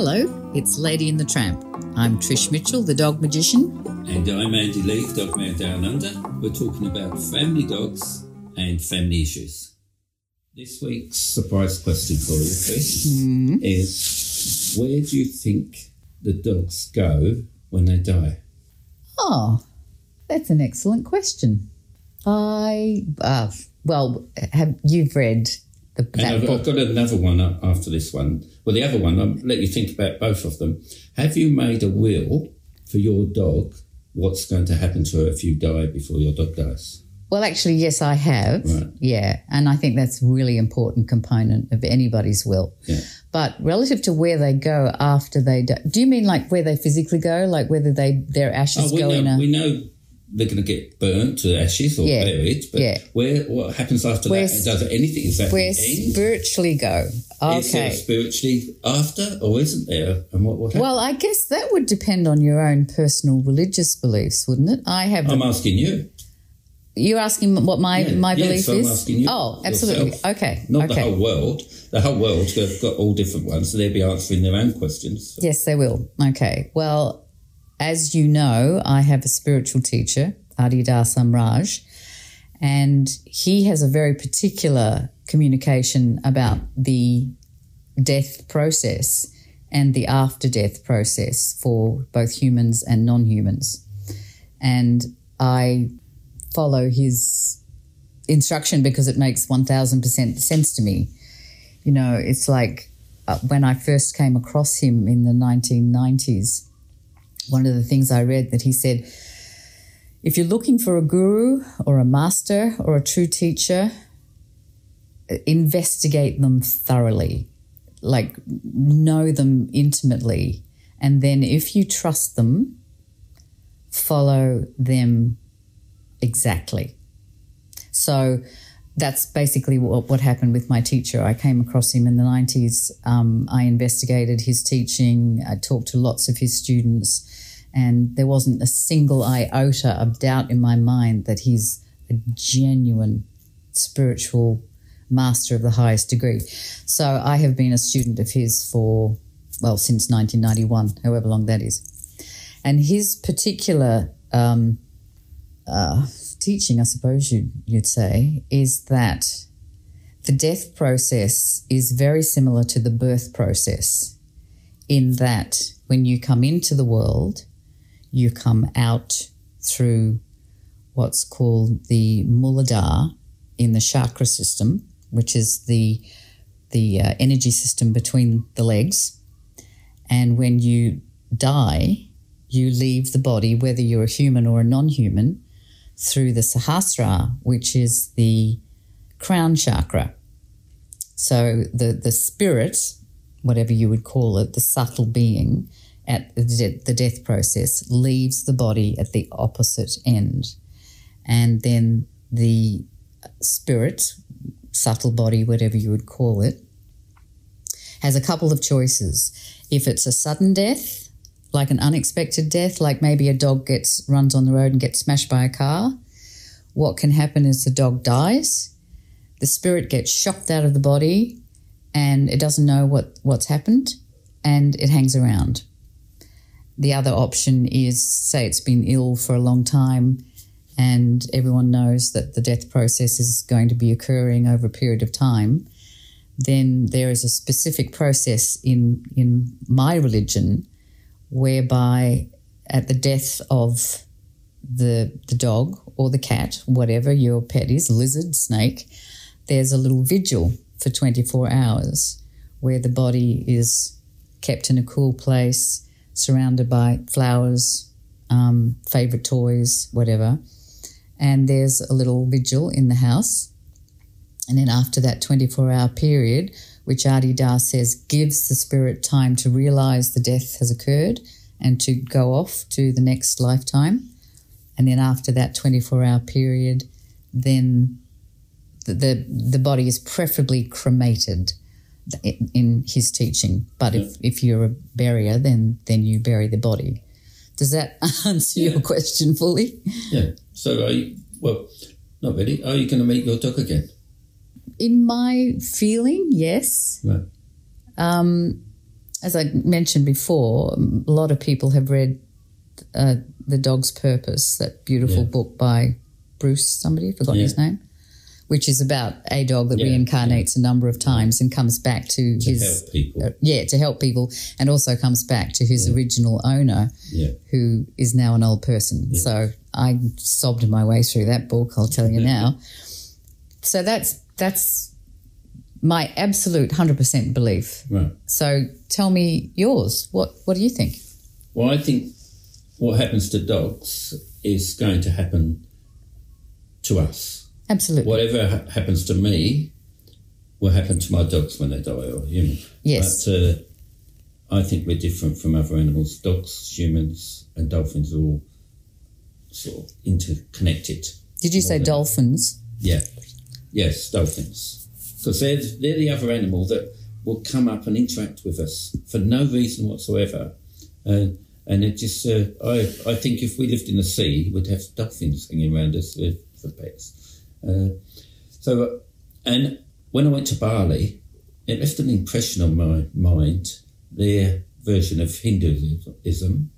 Hello, it's Lady and the Tramp. I'm Trish Mitchell, the dog magician. And I'm Andy Lee, Dog Man Down Under. We're talking about family dogs and family issues. This week's surprise question for you, Trish, is where do you think the dogs go when they die? Oh, that's an excellent question. I, uh, well, have you've read the, And I've? I've got another one after this one. Well, the other one, I'll let you think about both of them. Have you made a will for your dog? What's going to happen to her if you die before your dog dies? Well, actually, yes, I have. Right. Yeah, and I think that's a really important component of anybody's will. Yeah. But relative to where they go after they die, do you mean like where they physically go, like whether they their ashes Oh, go know, in a? we know they're going to get burnt to ashes or Yeah, buried, but yeah. where what happens after Where that? Does anything? Is that where spiritually go? Is there Okay. spiritually after, or isn't there? And what what happens? Well, I guess that would depend on your own personal religious beliefs, wouldn't it? I have. I'm asking you, you're asking what my Yeah, my belief I'm is. asking you oh, absolutely. yourself. Okay. not okay. the whole world. The whole world have got all different ones, so they'll be answering their own questions. Yes, they will. Okay. Well, as you know, I have a spiritual teacher, Adi Da Samraj, and he has a very particular communication about the death process and the after death process for both humans and non humans. And I follow his instruction because it makes 1000% sense to me. You know, it's like uh, when I first came across him in the 1990s, one of the things I read that he said, if you're looking for a guru or a master or a true teacher, investigate them thoroughly, like know them intimately. And then if you trust them, follow them exactly. So that's basically what, what happened with my teacher. I came across him in the 90s. Um, I investigated his teaching. I talked to lots of his students, and there wasn't a single iota of doubt in my mind that he's a genuine spiritual master of the highest degree. So I have been a student of his for, well, since 1991, however long that is. And his particular um, uh, teaching, I suppose you'd, you'd say, is that the death process is very similar to the birth process in that when you come into the world, you come out through what's called the Muladhara in the chakra system, which is the the uh, energy system between the legs. And when you die, you leave the body, whether you're a human or a non-human, through the Sahasrara, which is the crown chakra. So the the spirit, whatever you would call it, the subtle being at the, death process leaves the body at the opposite end, and then the spirit, subtle body, whatever you would call it, has a couple of choices. If it's a sudden death, like an unexpected death, like maybe a dog gets runs on the road and gets smashed by a car, what can happen is the dog dies, the spirit gets shocked out of the body, and it doesn't know what, what's happened, and it hangs around. The other option is say it's been ill for a long time and everyone knows that the death process is going to be occurring over a period of time, then there is a specific process in, in my religion whereby at the death of the, the dog or the cat, whatever your pet is, lizard, snake, there's a little vigil for 24 hours where the body is kept in a cool place, surrounded by flowers, um, favorite toys, whatever. And there's a little vigil in the house. And then after that 24 hour period, which Adi Da says gives the spirit time to realize the death has occurred and to go off to the next lifetime. And then after that 24 hour period, then the, the, the body is preferably cremated in, his teaching. But if, if you're a burier, then, then you bury the body. Does that answer your question fully? Yeah. So, are you, well, not really. Are you going to meet your dog again? In my feeling, yes. Right. Um, as I mentioned before, a lot of people have read uh, The Dog's Purpose, that beautiful Yeah. book by Bruce, somebody, forgot Yeah. his name, which is about a dog that Yeah, reincarnates a number of times and comes back to, To his. help people. uh, yeah, to help people, and also comes back to his original owner, Yeah. who is now an old person. So I sobbed my way through that book. I'll tell you now. So that's that's my absolute hundred percent belief. Right. So tell me yours. What what do you think? Well, I think what happens to dogs is going to happen to us. Absolutely. Whatever ha- happens to me will happen to my dogs when they die or human. Yes. But uh, I think we're different from other animals. Dogs, humans, and dolphins are all sort of interconnected. Did you say dolphins? Yeah. Yes, dolphins. Because they're, they're the other animal that will come up and interact with us for no reason whatsoever. Uh, and it just, uh, I, I think if we lived in the sea, we'd have dolphins hanging around us uh, for pets. Uh, so, and when I went to Bali, it left an impression on my mind, their version of Hinduism.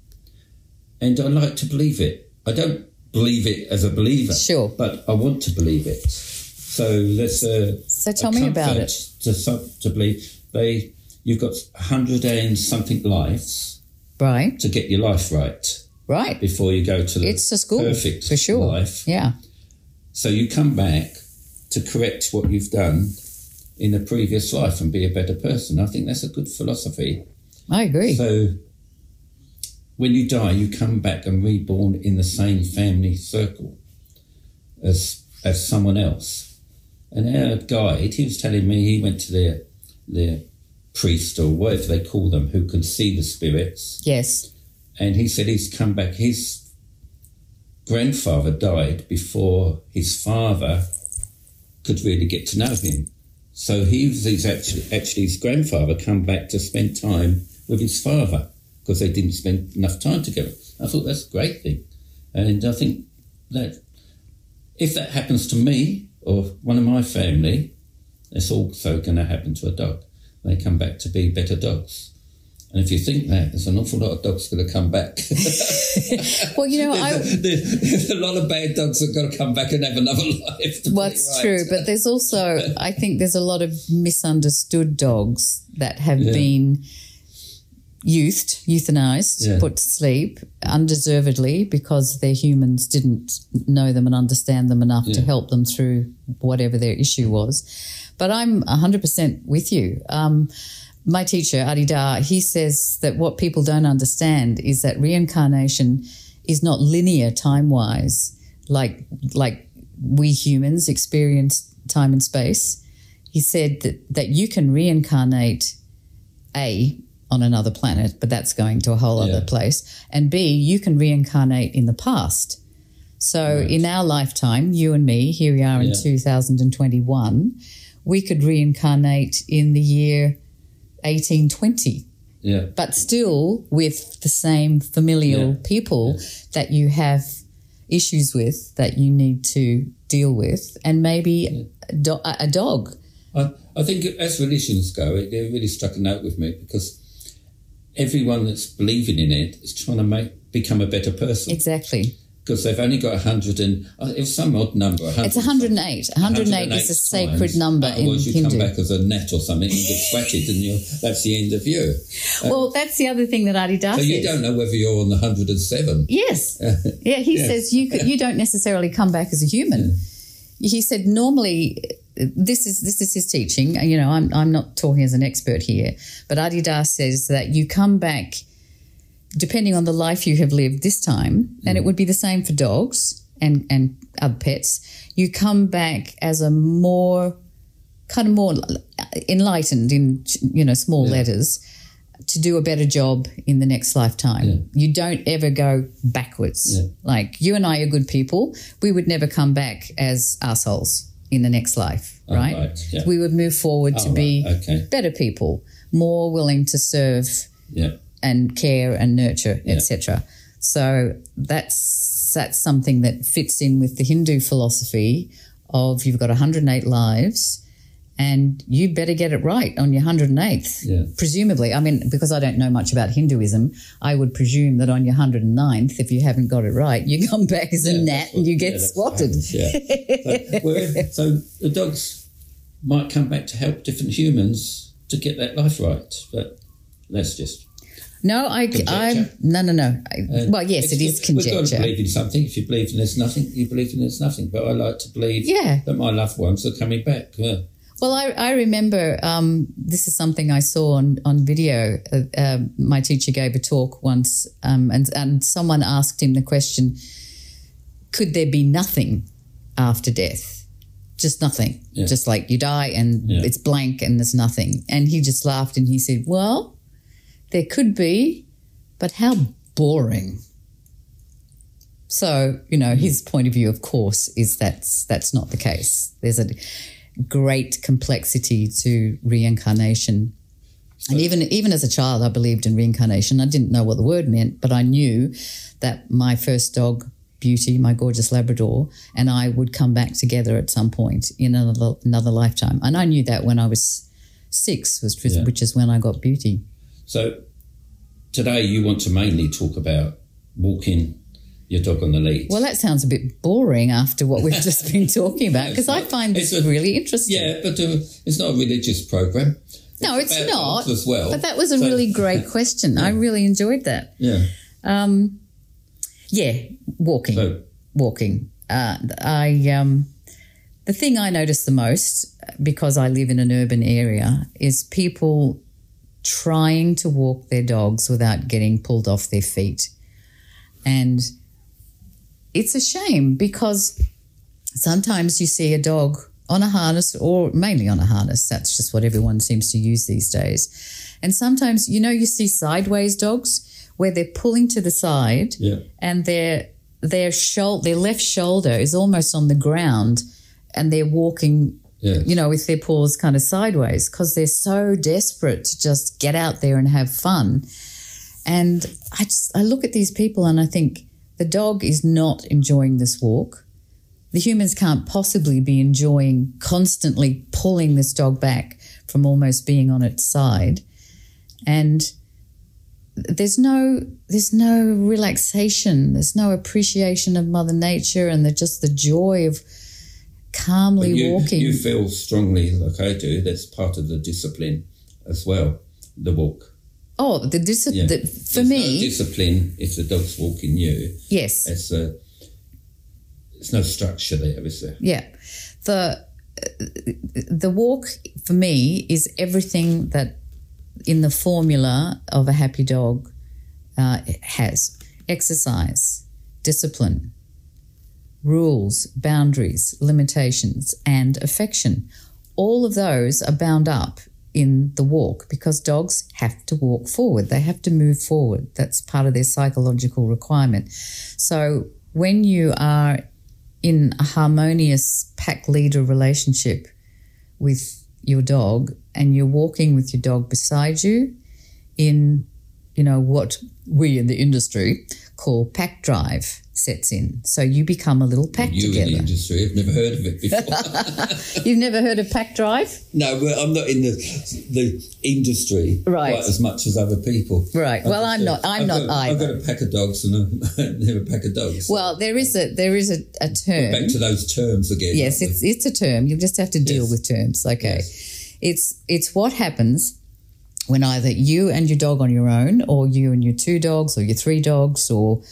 And I like to believe it. I don't believe it as a believer. Sure. But I want to believe it. So there's a. So tell a me about it. To, to believe they, you've got a hundred and something lives Right. to get your life right Right. before you go to the It's a school perfect for sure. life. Yeah. So you come back to correct what you've done in a previous life and be a better person. I think that's a good philosophy. I agree. So when you die, you come back and reborn in the same family circle as as someone else. And our guide, he was telling me he went to their their priest or whatever they call them, who can see the spirits, yes. and he said he's come back. His grandfather died before his father could really get to know him. So he was he's actually actually his grandfather come back to spend time with his father because they didn't spend enough time together. I thought that's a great thing, and I think that if that happens to me or one of my family, it's also going to happen to a dog. They come back to be better dogs. And if you think that, there's an awful lot of dogs going to come back. Well, you know, I there's, there's a lot of bad dogs that are going to come back and have another life. Well, it's right. true, but there's also, I think there's a lot of misunderstood dogs that have Yeah. been youthed, euthanized, Yeah. put to sleep undeservedly because their humans didn't know them and understand them enough to help them through whatever their issue was. But I'm 100% with you. Um, my teacher, Adi Da, he says that what people don't understand is that reincarnation is not linear time wise, like like we humans experience time and space. He said that, that you can reincarnate A on another planet, but that's going to a whole other place. And B, you can reincarnate in the past. So Right. in our lifetime, you and me, here we are in Yeah. 2021, we could reincarnate in the year 1820 Yeah. but still with the same familial Yeah. people that you have issues with that you need to deal with, and maybe a, do- a dog. I, I think as religions go, it, it really struck a note with me because everyone that's believing in it is trying to make become a better person Exactly. Because they've only got a hundred and uh, it was some odd number. 100 It's 108. 108 is a sacred times. number in Otherwise, you Hindu. come back as a net or something and get sweated and you're, that's the end of you. well, that's the other thing that Adi Da So you says. don't know whether you're on the hundred and seven. Yes. Yeah, he Yeah. says you could, you don't necessarily come back as a human. He said normally this is this is his teaching. You know, I'm I'm not talking as an expert here, but Adi Da says that you come back depending on the life you have lived this time, and it mm. would be the same for dogs and and other pets. You come back as a more kind of more enlightened in you know small letters to do a better job in the next lifetime. Yeah. You don't ever go backwards. Yeah. Like you and I are good people. We would never come back as assholes in the next life, Oh, right? right, yeah. We would move forward to Oh, be right, okay. better people, more willing to serve Yeah. And care and nurture, Yeah. etc. So that's that's something that fits in with the Hindu philosophy of you've got 108 lives and you better get it right on your 108th. Yeah. Presumably, I mean, because I don't know much about Hinduism, I would presume that on your 109th, if you haven't got it right, you come back as a Yeah, gnat and you get yeah, swatted. Yeah. so, so the dogs might come back to help different humans to get that life right, but let's just. No, I, I, Conjecture. no, no, no. I, uh, well, yes, it's is good- We've got to conjecture. believe in something. If you believe in there's nothing, you believe in there's nothing. But I like to believe Yeah. that my loved ones are coming back. Yeah. Well, I, I remember um, this is something I saw on, on video. Uh, uh, my teacher gave a talk once, um, and, and someone asked him the question Could there be nothing after death? Just nothing. Yeah. Just like you die and Yeah. it's blank and there's nothing. And he just laughed and he said, Well, there could be, but how boring. So, you know, his point of view, of course, is that's that's not the case. There's a great complexity to reincarnation. And even even as a child, I believed in reincarnation. I didn't know what the word meant, but I knew that my first dog, Beauty, my gorgeous Labrador, and I would come back together at some point in another, another lifetime. And I knew that when I was six, was Yeah. which is when I got Beauty. So today you want to mainly talk about walking your dog on the lead. Well, that sounds a bit boring after what we've just been talking about because I find this It's a- really interesting. yeah, but uh, it's not a religious program. No, it's about not. as well. But that was a So- really great question. I really enjoyed that. Yeah. Um, yeah, walking, So walking. Uh, I um, the thing I notice the most because I live in an urban area is people trying to walk their dogs without getting pulled off their feet, and it's a shame because sometimes you see a dog on a harness or mainly on a harness. That's just what everyone seems to use these days. And sometimes, you know, you see sideways dogs where they're pulling to the side yeah. and their their shoulder, their left shoulder is almost on the ground, and they're walking, Yeah. you know, with their paws kind of sideways because they're so desperate to just get out there and have fun. And I just I look at these people and I think the dog is not enjoying this walk. The humans can't possibly be enjoying constantly pulling this dog back from almost being on its side. And there's no there's no relaxation, there's no appreciation of Mother Nature and the, just the joy of calmly you, walking. you feel strongly, like I do, that's part of the discipline as well, the walk. oh, the, discipline Yeah. the for There's me, no discipline if the dog's walking you. yes. It's a, It's no structure there, is there? Yeah. The the walk for me is everything that in the formula of a happy dog uh, has exercise, discipline, rules, boundaries, limitations, and affection. All of those are bound up in the walk because dogs have to walk forward. They have to move forward. That's part of their psychological requirement. So when you are in a harmonious pack leader relationship with your dog and you're walking with your dog beside you in you know what we in the industry call pack drive sets in so you become a little pack You in the industry, I've never heard of it before. you've never heard of pack drive no, but I'm not in the the industry Right. quite as much as other people. Right. Well, I'm not- I'm I've not got, I've got a pack of dogs and a, never a pack of dogs. well there is a there is a, a term Back to those terms again. yes it's it's a term you just have to deal Yes. with terms okay it's it's what happens when either you and your dog on your own or you and your two dogs or your three dogs or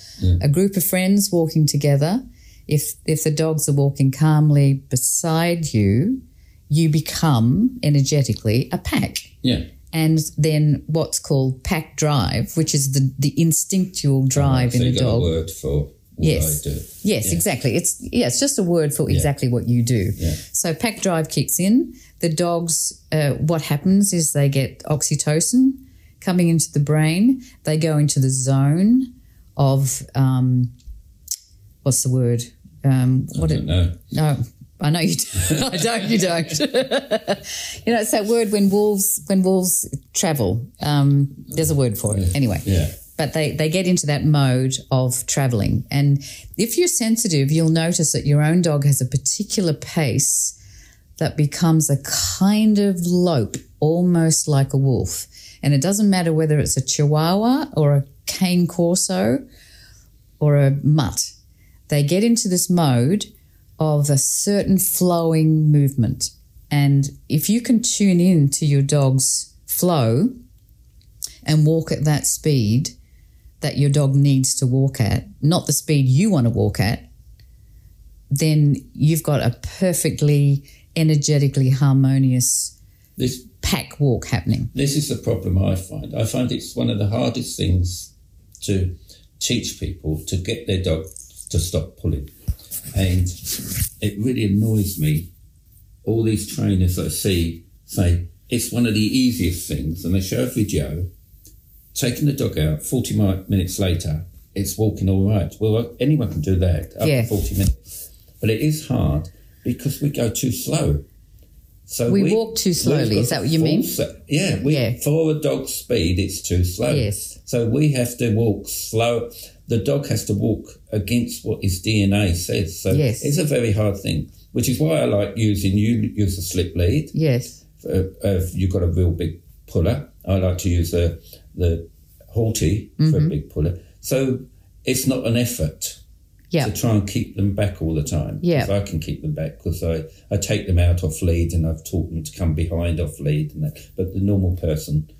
a group of friends walking together if if the dogs are walking calmly beside you you become energetically a pack? Yeah. and then what's called pack drive which is the the instinctual oh, drive so in a got dog a word for what Yes. I do. Yes, Yeah. exactly. It's yeah, it's just a word for exactly what you do. Yeah. So pack drive kicks in. The dogs, uh, what happens is they get oxytocin coming into the brain. They go into the zone of um, what's the word? Um, what I don't know. No, I know you. Don't. I don't. You don't. you know, it's that word when wolves when wolves travel. Um, there's a word for it. Anyway, Yeah. but they, they get into that mode of traveling. And if you're sensitive, you'll notice that your own dog has a particular pace that becomes a kind of lope, almost like a wolf. And it doesn't matter whether it's a chihuahua or a cane corso or a mutt. They get into this mode of a certain flowing movement. And if you can tune in to your dog's flow and walk at that speed that your dog needs to walk at, not the speed you want to walk at, then you've got a perfectly energetically harmonious This pack walk happening. this is the problem I find. I find it's one of the hardest things to teach people to get their dog to stop pulling. And it really annoys me. All these trainers I see say it's one of the easiest things, and they show a video taking the dog out 40 minutes later, it's walking all right. Well, anyone can do that up Yeah. 40 minutes. But it is hard because we go too slow. So We walk too slowly, is that what you mean? it. Yeah, we, Yeah. for a dog's speed, it's too slow. Yes. So we have to walk slow. The dog has to walk against what his DNA says. So Yes. it's a very hard thing, which is why I like using you use a slip lead. Yes. Uh, if you've got a real big puller, I like to use the the Halti for Mm-hmm. a big puller. So it's not an effort Yeah. to try and keep them back all the time. Yeah. 'Cause I can keep them back because I, I take them out off lead and I've taught them to come behind off lead and that. But the normal person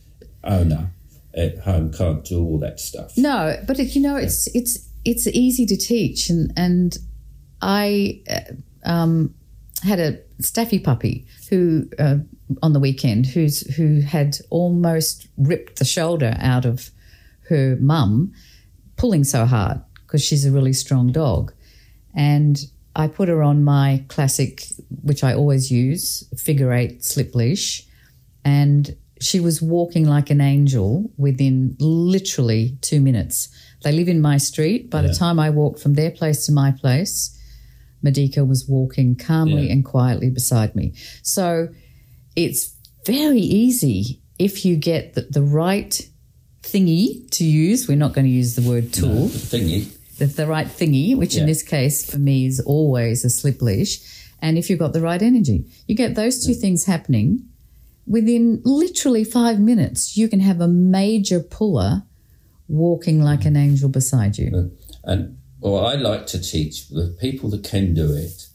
owner at home can't do all that stuff. No, but it, you know, it's it's it's easy to teach, and and I uh, um, had a staffy puppy who uh, on the weekend who's who had almost ripped the shoulder out of her mum, pulling so hard because she's a really strong dog, and I put her on my classic, which I always use, figure eight slip leash, and she was walking like an angel within literally two minutes. They live in my street. By the time I walked from their place to my place, Madika was walking calmly Yeah. and quietly beside me. So it's very easy if you get the, the right thingy to use. We're not going to use the word tool The thingy. The, the right thingy, which in this case for me is always a slip leash, and if you've got the right energy, you get those two things happening within literally five minutes. You can have a major puller walking like an angel beside you. And what I like to teach the people that can do it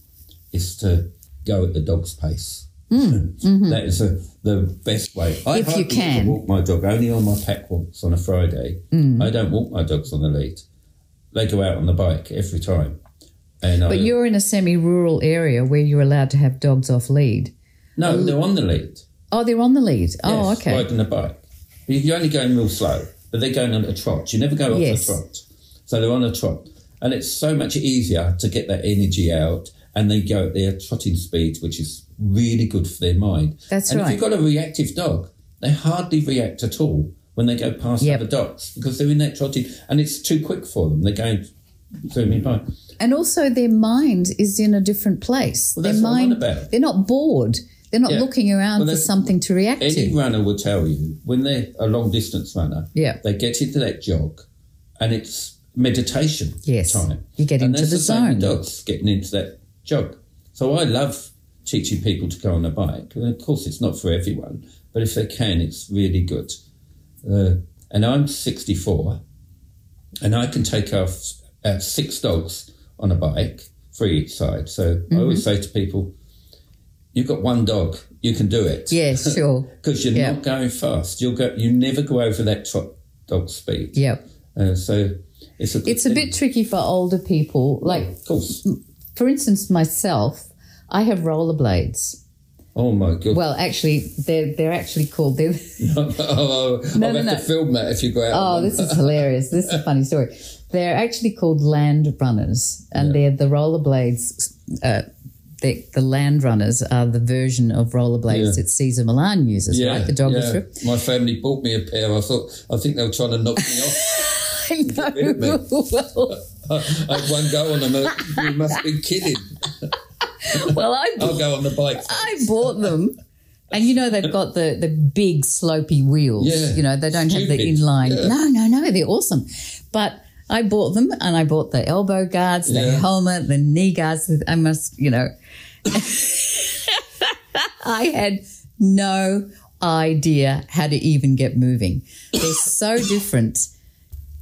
is to go at the dog's pace. That is a, the best way. I Mm, mm-hmm. If you can. walk my dog only on my pack walks on a Friday. Mm. I don't walk my dogs on the lead. They go out on the bike every time. And I, But you're in a semi-rural area where you're allowed to have dogs off lead. no, they're on the lead. Oh, they're on the lead. oh, okay. Riding a bike. You're only going real slow, but they're going on a trot. You never go off Yes. a trot. So they're on a trot. And it's so much easier to get that energy out and they go at their trotting speed, which is really good for their mind. That's and right. if you've got a reactive dog, they hardly react at all when they go past Yep. other dogs because they're in that trotting and it's too quick for them. They're going zooming by. And also, their mind is in a different place. Well, their that's what I'm on mind, about. they're not bored. They're not Yeah. looking around Well, for something to react Any to. Any runner will tell you when they're a long distance runner, Yeah. they get into that jog and it's meditation Yes. time. You get and into the same zone. dogs getting into that jog. So I love teaching people to go on a bike. And of course, it's not for everyone, but if they can, it's really good. Uh, and I'm 64, and I can take off uh, six dogs on a bike, three each side. So I always Mm-hmm. say to people, "You've got one dog, you can do it." Yeah, sure. because you're Yeah. not going fast. You'll go. You never go over that trot dog speed. Yep. Uh, so it's a. It's a bit tricky for older people. Like, Of course. for instance, myself, I have rollerblades. Oh my god. Well, actually, they're they're actually called. They're, oh, No, I'll no, have no. to film that if you go out. oh, this is hilarious. This is a funny story. They're actually called land runners, and they're the rollerblades. Uh, the, the land runners are the version of rollerblades Yeah. that Cesar Millan uses, yeah, right? The dog yeah. strip. My family bought me a pair. I thought. I think they were trying to knock me off. I know. well, I had one go on them. You must be kidding. well, I I'll go on the bike. I bought them. And you know they've got the, the big slopey wheels. Yeah. You know, they don't have the inline. Yeah. No, no, no, they're awesome. But I bought them and I bought the elbow guards, the Yeah. helmet, the knee guards. I must, you know. I had no idea how to even get moving. They're so different.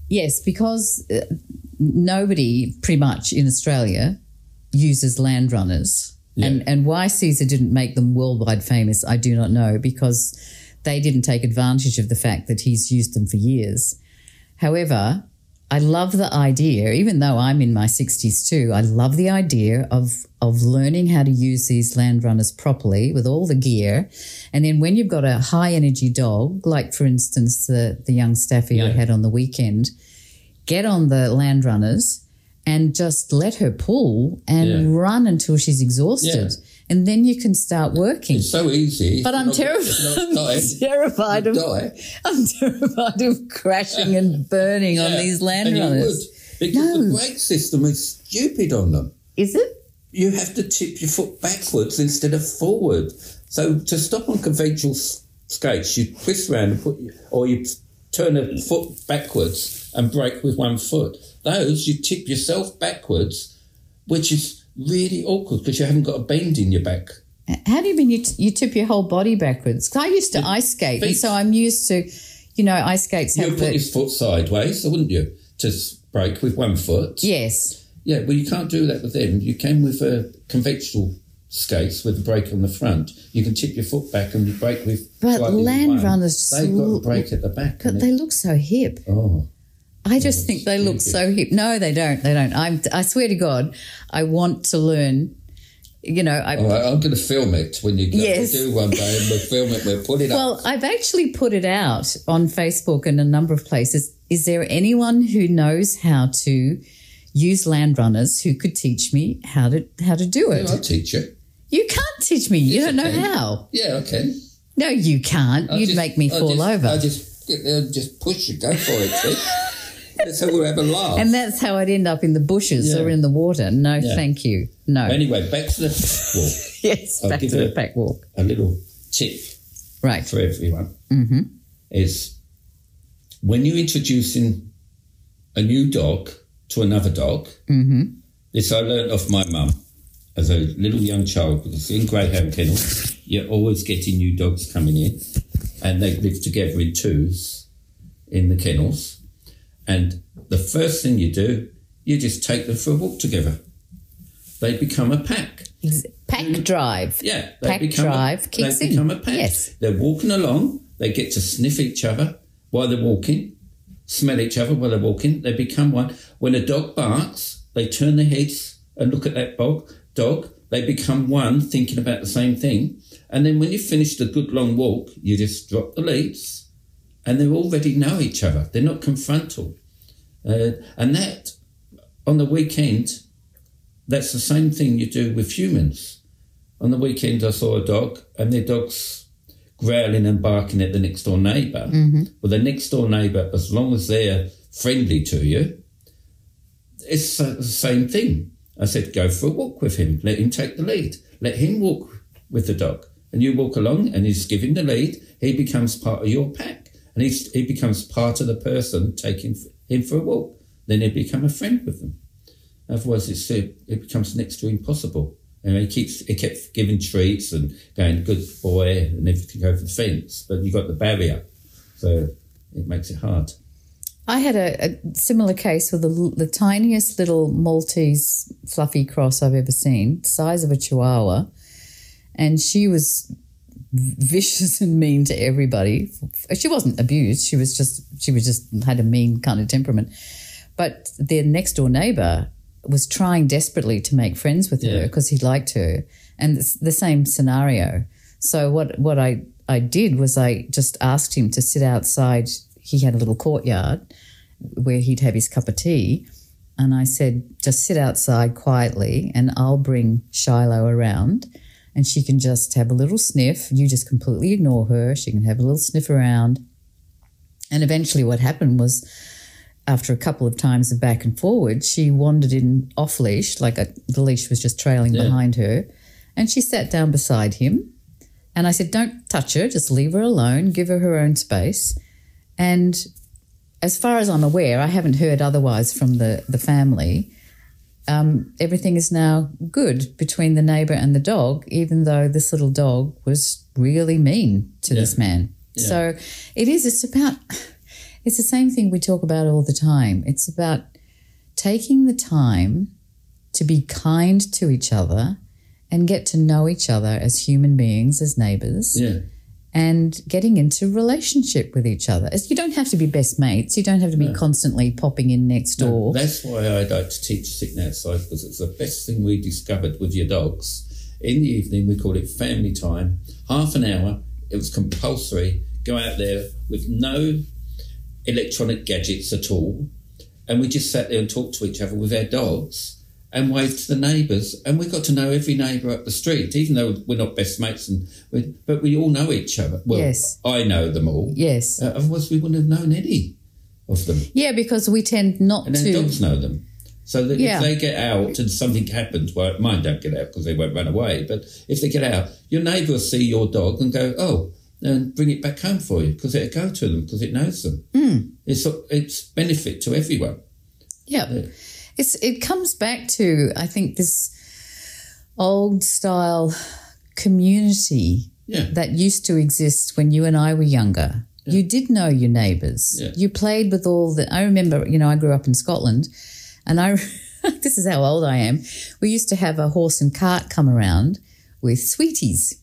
Yes, because uh, nobody pretty much in Australia uses land runners. Yeah. And, and why Cesar didn't make them worldwide famous, I do not know, because they didn't take advantage of the fact that he's used them for years. However, I love the idea, even though I'm in my 60s too, I love the idea of, of learning how to use these land runners properly with all the gear. And then when you've got a high energy dog, like for instance, the, the young staffy I had on the weekend, get on the land runners and just let her pull and Yeah. run until she's exhausted. Yeah. And then you can start working. It's so easy. But I'm Not- terrified. not I'm terrified of. Die. I'm terrified of crashing and burning on these land and runners. Would, because the brake system is stupid on them. Is it? You have to tip your foot backwards instead of forward. So to stop on conventional skates, you twist around and put, or you turn a foot backwards and brake with one foot. Those you tip yourself backwards, which is really awkward because you haven't got a bend in your back. How do you mean you, t- you tip your whole body backwards? Because I used to ice skate, and so I'm used to, you know, ice skates You'd put the. your foot sideways, wouldn't you, to break with one foot? Yes. Yeah, well, you can't do that with them. You can with uh, conventional skates with a brake on the front. You can tip your foot back and you brake with. But land runners They've got a brake at the back. But they it- look so hip. oh, I just think they look so hip. No, they don't. They don't. I'm, I swear to God, I want to learn. You know, I, I'm going to film it when you Yes. to do one day, and we'll film it. We'll put it up. Well, I've actually put it out on Facebook and a number of places. Is there anyone who knows how to use land runners who could teach me how to how to do it? I'll teach you. You can't teach me. You don't know how. Yeah, I can. No, you can't. I'll You'd just- make me I'll fall just, over. I just and just push you. Go for it. That's how we'll have a laugh. and that's how I'd end up in the bushes Yeah. or in the water. No, Yeah. thank you. No. anyway, back to the walk. yes, I'll back to the back walk. A little tip Right. for everyone mm-hmm. is when you're introducing a new dog to another dog. Mm-hmm. This I learned off my mum as a little young child because in greyhound kennels you're always getting new dogs coming in, and they live together in twos in the kennels. And the first thing you do, you just take them for a walk together. They become a pack. Pack drive. Yeah, they Pack become drive a, kicks they in. become a pack. Yes. They're walking along. They get to sniff each other while they're walking, smell each other while they're walking. They become one. When a dog barks, they turn their heads and look at that dog. Dog. They become one, thinking about the same thing. And then when you finish the good long walk, you just drop the leads, and they already know each other. They're not confrontal. Uh, and that, on the weekend, that's the same thing you do with humans. On the weekend, I saw a dog, and their dog's growling and barking at the next door neighbor Well, the next door neighbour, as long as they're friendly to you, it's the same thing. I said, go for a walk with him. Let him take the lead. Let him walk with the dog. And you walk along, and he's giving the lead. He becomes part of your pack, and he's, he becomes part of the person taking him for a walk. Then he become a friend with them. Otherwise, it's, it becomes next to impossible. And he keeps he kept giving treats and going good boy and everything over the fence, but you've got the barrier, so it makes it hard. I had a, a similar case with the, the tiniest little Maltese fluffy cross I've ever seen, size of a chihuahua. And she was vicious and mean to everybody. She wasn't abused. She was just, she was just had a mean kind of temperament. But their next door neighbor was trying desperately to make friends with her because he liked her. And it's the same scenario. So what, what I, I did was I just asked him to sit outside. He had a little courtyard where he'd have his cup of tea. And I said, just sit outside quietly and I'll bring Shiloh around and she can just have a little sniff. You just completely ignore her. She can have a little sniff around. And eventually, what happened was, after a couple of times of back and forward, she wandered in off leash, like a, the leash was just trailing Yeah. behind her. And she sat down beside him. And I said, Don't touch her, just leave her alone, give her her own space. And as far as I'm aware, I haven't heard otherwise from the, the family. Um, everything is now good between the neighbor and the dog, even though this little dog was really mean to this man. Yeah. So it is, it's about, it's the same thing we talk about all the time. It's about taking the time to be kind to each other and get to know each other as human beings, as neighbors Yeah. And getting into relationship with each other. You don't have to be best mates. You don't have to be constantly popping in next door. That's why I like to teach sitting outside because it's the best thing we discovered with your dogs. In the evening, we called it family time. Half an hour. It was compulsory. Go out there with no electronic gadgets at all, and we just sat there and talked to each other with our dogs and waved to the neighbours. And we got to know every neighbour up the street, even though we're not best mates. And we, but we all know each other. Well, Yes. I know them all. yes. Uh, otherwise, we wouldn't have known any of them. yeah, because we tend not to. And then to. dogs know them. So that Yeah. if they get out and something happens, well, mine don't get out because they won't run away. But if they get out, your neighbour will see your dog and go, oh, and bring it back home for you because it'll go to them because it knows them. Mm. It's it's benefit to everyone. Yeah. It's it comes back to I think this old style community Yeah. that used to exist when you and I were younger. You did know your neighbours. Yeah. You played with all the. I remember, you know, I grew up in Scotland, and I. this is how old I am. We used to have a horse and cart come around with sweeties.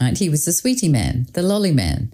Right? He was the sweetie man, the lolly man.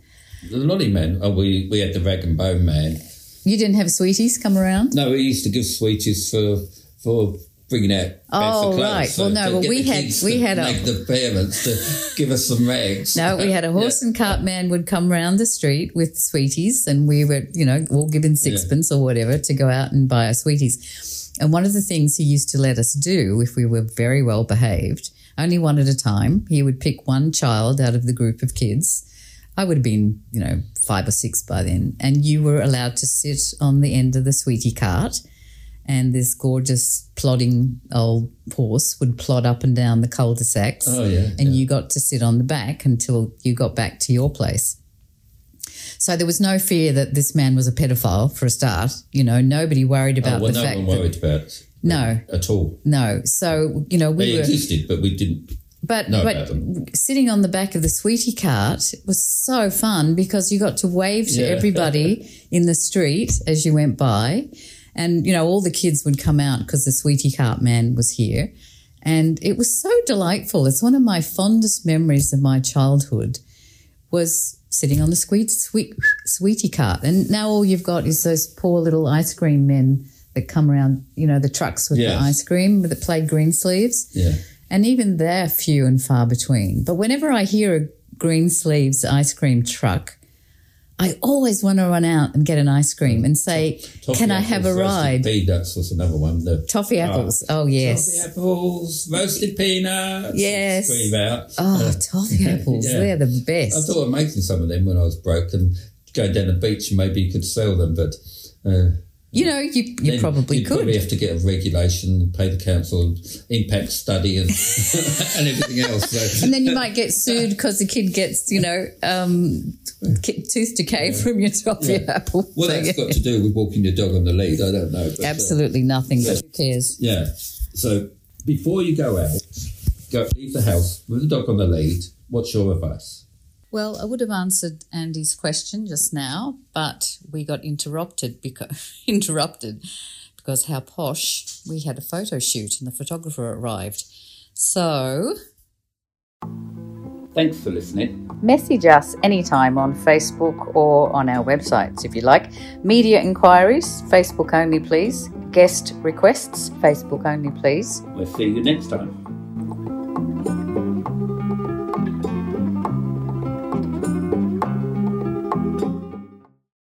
The lolly man, oh, we, we had the rag and bone man. You didn't have sweeties come around. No, we used to give sweeties for for bringing out Oh, clothes. right. Well, no, well, we had- we had a- make the parents to give us some rags. No, we had a horse and cart man would come round the street with sweeties, and we were, you know, all given sixpence or whatever to go out and buy our sweeties. And one of the things he used to let us do, if we were very well behaved, only one at a time, he would pick one child out of the group of kids. I would have been, you know, five or six by then, and you were allowed to sit on the end of the sweetie cart. And this gorgeous plodding old horse would plod up and down the cul-de-sacs Oh yeah, and yeah. you got to sit on the back until you got back to your place. So there was no fear that this man was a pedophile for a start. You know, nobody worried about Oh, well, the no fact one that about no, at all. no. So you know, we They were, existed, but we didn't. But know but sitting on the back of the sweetie cart was so fun because you got to wave to Yeah. everybody in the street as you went by, and you know all the kids would come out because the sweetie cart man was here, and it was so delightful. It's one of my fondest memories of my childhood was sitting on the sweet, sweet sweetie cart, and now all you've got is those poor little ice cream men that come around. You know the trucks with Yes. the ice cream that play Greensleeves. Yeah. And even they're few and far between. But whenever I hear a Greensleeves ice cream truck, I always want to run out and get an ice cream and say, Toffee Can I have a ride? Peanuts was another one. The Toffee ah. apples. Oh, yes. Toffee apples, roasted peanuts. Yes. Scream out. Oh, toffee apples. Yeah. They're the best. I thought of making some of them when I was broke and going down the beach and maybe you could sell them, but uh, You know, you, you then probably could. probably have to get a regulation, pay the council, impact study, and and everything else. So. and then you might get sued because the kid gets, you know, um, tooth decay from your toffee apple. Well, So, that's got to do with walking your dog on the lead. I don't know. But, uh, Absolutely nothing, but who cares? yeah. So before you go out, go leave the house with the dog on the lead. What's your advice? Well, I would have answered Andy's question just now, but we got interrupted because interrupted because how posh we had a photo shoot and the photographer arrived. So Thanks for listening. message us anytime on Facebook or on our websites if you like. Media inquiries, Facebook only please. Guest requests, Facebook only please. We'll see you next time.